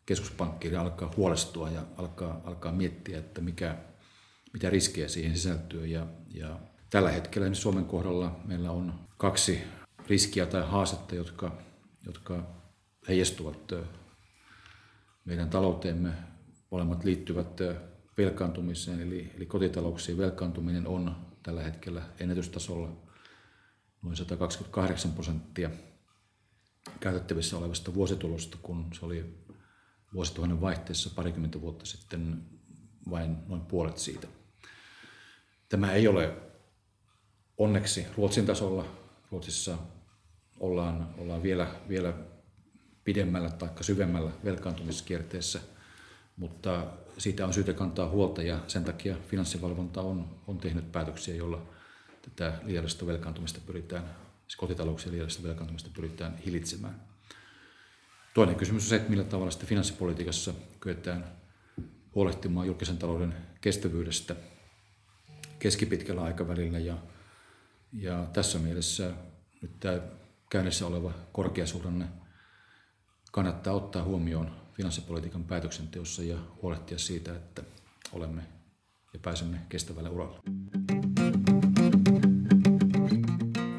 keskuspankkiiri alkaa huolestua ja alkaa, alkaa miettiä, että mikä, mitä riskejä siihen sisältyy. Ja, ja tällä hetkellä niin Suomen kohdalla meillä on kaksi riskiä tai haastetta, jotka, jotka heijastuvat meidän talouteemme. Molemmat liittyvät velkaantumiseen, eli, eli kotitalouksien velkaantuminen on tällä hetkellä ennätystasolla noin 128 prosenttia käytettävissä olevasta vuositulosta, kun se oli vuosituhannen vaihteessa parikymmentä vuotta sitten vain noin puolet siitä. Tämä ei ole onneksi Ruotsin tasolla. Ruotsissa ollaan, ollaan vielä, vielä pidemmällä tai syvemmällä velkaantumiskierteessä, mutta siitä on syytä kantaa huolta ja sen takia finanssivalvonta on, on tehnyt päätöksiä, joilla tätä liiallista velkaantumista pyritään, siis kotitalouksien liiallista velkaantumista pyritään hillitsemään. Toinen kysymys on se, että millä tavalla sitten finanssipolitiikassa kyetään huolehtimaan julkisen talouden kestävyydestä keskipitkällä aikavälillä. Ja, ja tässä mielessä nyt tämä käynnissä oleva korkeasuhdanne kannattaa ottaa huomioon finanssipolitiikan päätöksenteossa ja huolehtia siitä, että olemme ja pääsemme kestävälle uralle.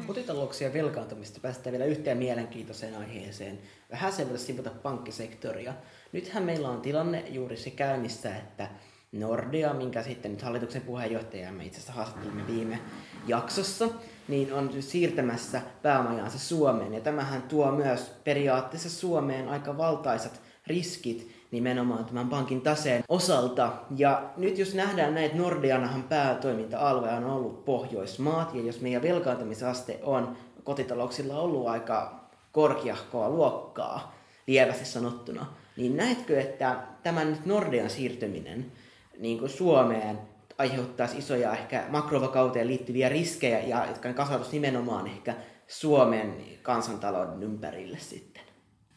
Kotitalouksien velkaantumista päästään vielä yhteen mielenkiintoiseen aiheeseen. Vähän sen voitaisiin sivuta pankkisektoria. Nythän meillä on tilanne juuri se käynnissä, että Nordea, minkä sitten nyt hallituksen puheenjohtaja me itse asiassa haastattelimme viime jaksossa, niin on siirtämässä pääomajansa Suomeen. Ja tämähän tuo myös periaatteessa Suomeen aika valtaisat riskit nimenomaan tämän pankin taseen osalta. Ja nyt jos nähdään näin, että Nordeanahan päätoiminta-alue on ollut Pohjoismaat, ja jos meidän velkaantumisaste on kotitalouksilla ollut aika korkeahkoa luokkaa, lievästi sanottuna, niin näetkö, että tämän Nordean siirtyminen niin kuin Suomeen aiheuttaisi isoja ehkä makrovakauteen liittyviä riskejä, ja jotka kasautuisi nimenomaan ehkä Suomen kansantalouden ympärille sitten?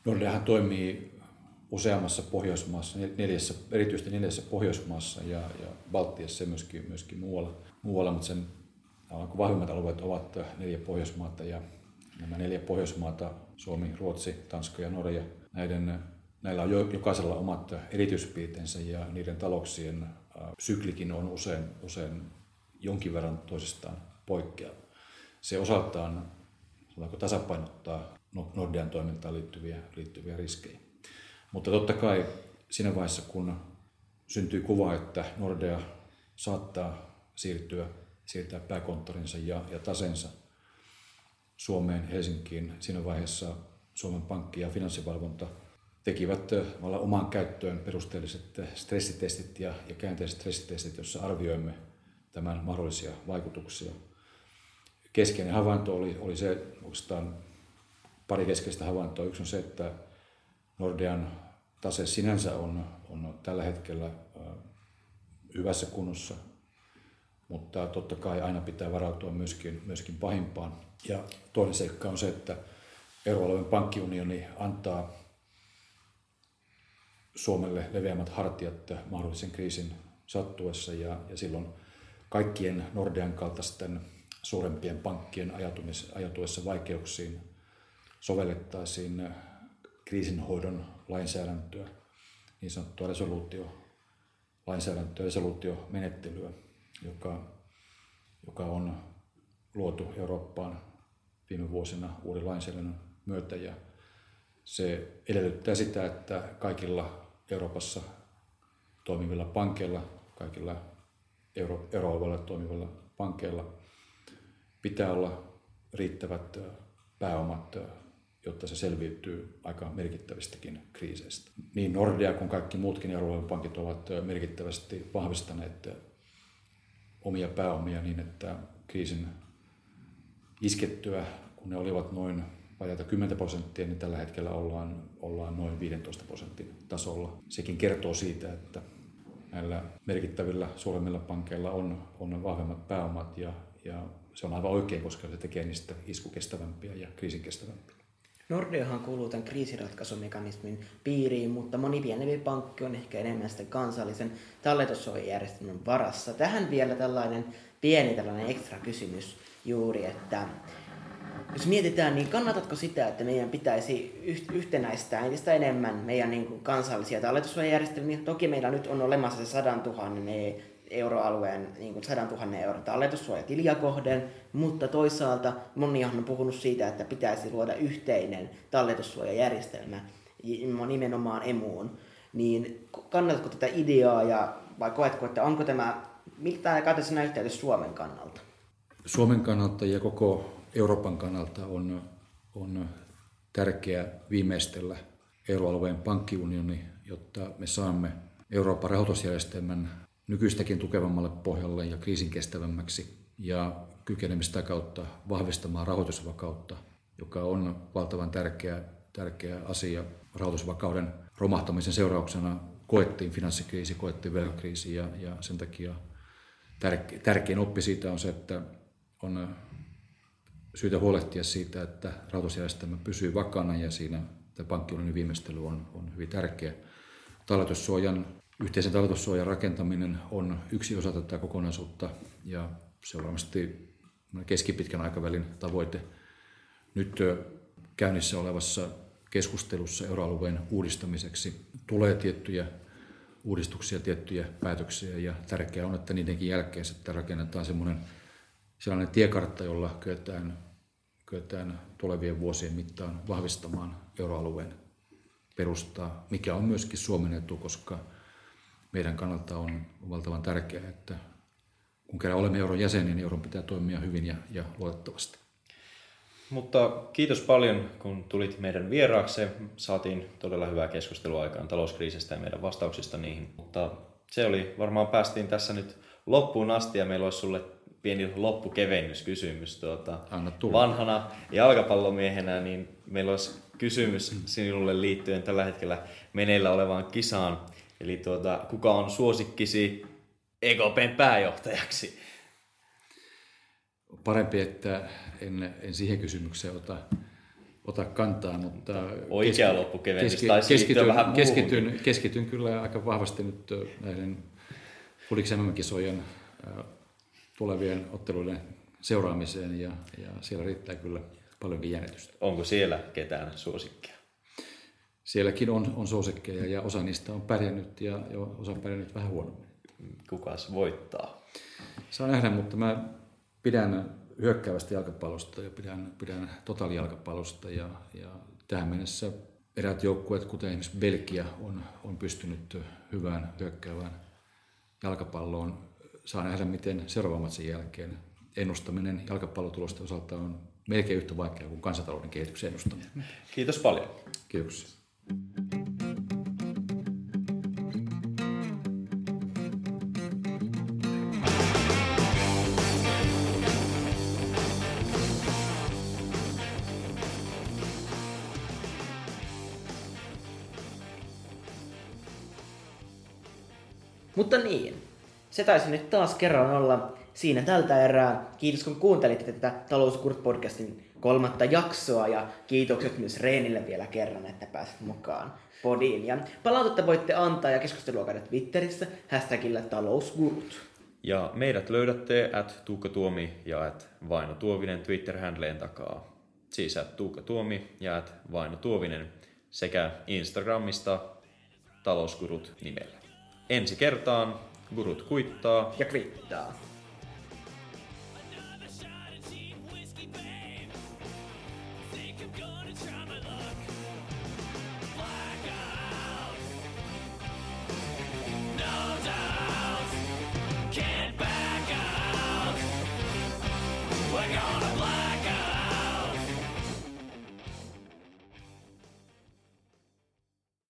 Nordeahan toimii useammassa Pohjoismaassa, neljässä, erityisesti neljässä Pohjoismaassa ja, ja Baltiassa ja myöskin, myöskin muualla, muualla, mutta sen vahvimmat alueet ovat neljä Pohjoismaata ja nämä neljä Pohjoismaata, Suomi, Ruotsi, Tanska ja Norja, näiden, näillä on jokaisella omat erityispiirteensä ja niiden talouksien syklikin on usein, usein jonkin verran toisistaan poikkeava. Se osaltaan tasapainottaa Nordean toimintaan liittyviä, liittyviä riskejä. Mutta totta kai siinä vaiheessa, kun syntyy kuva, että Nordea saattaa siirtyä, siirtää pääkonttorinsa ja, ja tasensa Suomeen, Helsinkiin, siinä vaiheessa Suomen Pankki ja finanssivalvonta tekivät omaan käyttöön perusteelliset stressitestit ja, ja käänteiset stressitestit, joissa arvioimme tämän mahdollisia vaikutuksia. Keskeinen havainto oli, oli se, oikeastaan pari keskeistä havaintoa. Yksi on se, että Nordean tase sinänsä on, on tällä hetkellä hyvässä kunnossa, mutta totta kai aina pitää varautua myöskin, myöskin pahimpaan. Ja toinen seikka on se, että euroalueen pankkiunioni antaa Suomelle leveämmät hartiat mahdollisen kriisin sattuessa ja, ja silloin kaikkien Nordean kaltaisten suurempien pankkien ajatuessa vaikeuksiin sovellettaisiin kriisinhoidon lainsäädäntöä, niin sanottua resoluutio, lainsäädäntöä, resoluutiomenettelyä, joka, joka on luotu Eurooppaan viime vuosina uuden lainsäädännön myötä. Ja se edellyttää sitä, että kaikilla Euroopassa toimivilla pankeilla, kaikilla euro, euroalueella toimivilla pankeilla pitää olla riittävät pääomat jotta se selviytyy aika merkittävistäkin kriiseistä. Niin Nordea kuin kaikki muutkin euroalueen pankit ovat merkittävästi vahvistaneet omia pääomia niin, että kriisin iskettyä, kun ne olivat noin vajaata 10 prosenttia, niin tällä hetkellä ollaan, ollaan noin 15 prosentin tasolla. Sekin kertoo siitä, että näillä merkittävillä suuremmilla pankeilla on, on vahvemmat pääomat ja, ja se on aivan oikein, koska se tekee niistä iskukestävämpiä ja kriisikestävämpiä. Nordeahan kuuluu tämän kriisiratkaisumekanismin piiriin, mutta moni pienempi pankki on ehkä enemmän sitten kansallisen talletussuojajärjestelmän varassa. Tähän vielä tällainen pieni tällainen ekstra kysymys juuri, että jos mietitään, niin kannatatko sitä, että meidän pitäisi yhtenäistää entistä enemmän meidän niin kuin kansallisia talletussuojajärjestelmiä? Toki meillä nyt on olemassa se 100 000 euroalueen niin kuin 100 000 euron talletussuojatiliä kohden, mutta toisaalta monihan on puhunut siitä, että pitäisi luoda yhteinen talletussuojajärjestelmä nimenomaan emuun. Niin kannatatko tätä ideaa ja vai koetko, että onko tämä, miltä tämä katsotaan näyttäytyy Suomen kannalta? Suomen kannalta ja koko Euroopan kannalta on, on tärkeää viimeistellä euroalueen pankkiunioni, jotta me saamme Euroopan rahoitusjärjestelmän nykyistäkin tukevammalle pohjalle ja kriisin kestävämmäksi ja kykenemme sitä kautta vahvistamaan rahoitusvakautta, joka on valtavan tärkeä, tärkeä asia. Rahoitusvakauden romahtamisen seurauksena koettiin finanssikriisi, koettiin velkakriisi ja, ja sen takia tärke, tärkein oppi siitä on se, että on syytä huolehtia siitä, että rahoitusjärjestelmä pysyy vakana ja siinä pankkiunionin viimeistely on, on hyvin tärkeä. Talletussuojan Yhteisen talletussuojan rakentaminen on yksi osa tätä kokonaisuutta ja se on varmasti keskipitkän aikavälin tavoite. Nyt käynnissä olevassa keskustelussa euroalueen uudistamiseksi tulee tiettyjä uudistuksia, tiettyjä päätöksiä ja tärkeää on, että niidenkin jälkeen sitten rakennetaan semmoinen sellainen tiekartta, jolla kyetään, kyetään tulevien vuosien mittaan vahvistamaan euroalueen perustaa, mikä on myöskin Suomen etu, koska meidän kannalta on valtavan tärkeää, että kun kerran olemme euron jäseniä, niin euron pitää toimia hyvin ja, ja luotettavasti. Mutta kiitos paljon, kun tulit meidän vieraakseen. Saatiin todella hyvää keskustelua aikaan talouskriisistä ja meidän vastauksista niihin. Mutta se oli, varmaan päästiin tässä nyt loppuun asti ja meillä olisi sulle pieni loppukevennyskysymys. Tuota, Anna vanhana jalkapallomiehenä, niin meillä olisi kysymys sinulle liittyen tällä hetkellä meneillä olevaan kisaan. Eli tuota, kuka on suosikkisi EKPn pääjohtajaksi? Parempi, että en, en siihen kysymykseen ota, ota kantaa, mutta... Oikea keski, loppukevennys keski, tai keskityn, vähän keskityn, keskityn kyllä aika vahvasti nyt näiden Fuliksen kisojen tulevien otteluiden seuraamiseen ja, ja siellä riittää kyllä paljonkin jännitystä. Onko siellä ketään suosikkia? Sielläkin on, on suosikkeja ja osa niistä on pärjännyt ja, ja osa on pärjännyt vähän huonommin. Kukas voittaa? Saa nähdä, mutta mä pidän hyökkäävästä jalkapallosta ja pidän, pidän totaalijalkapallosta ja, ja tähän mennessä eräät joukkueet, kuten esimerkiksi Belgia, on, on pystynyt hyvään hyökkäävään jalkapalloon. Saa nähdä, miten seuraavan matsin jälkeen ennustaminen jalkapallotulosten osalta on melkein yhtä vaikeaa kuin kansantalouden kehityksen ennustaminen. Kiitos paljon. Kiitoksia. Mutta niin, se taisi nyt taas kerran olla siinä tältä erää. Kiitos kun kuuntelitte tätä Talouskurt podcastin kolmatta jaksoa ja kiitokset myös Reenille vielä kerran, että pääsit mukaan podiin. Ja palautetta voitte antaa ja keskustelua käydä Twitterissä hashtagillä talousgurut. Ja meidät löydätte at Tuukka Tuomi ja at Vaino Tuovinen Twitter-handleen takaa. Siis at Tuukka Tuomi ja at Vaino Tuovinen sekä Instagramista talousgurut nimellä. Ensi kertaan gurut kuittaa ja kvittaa.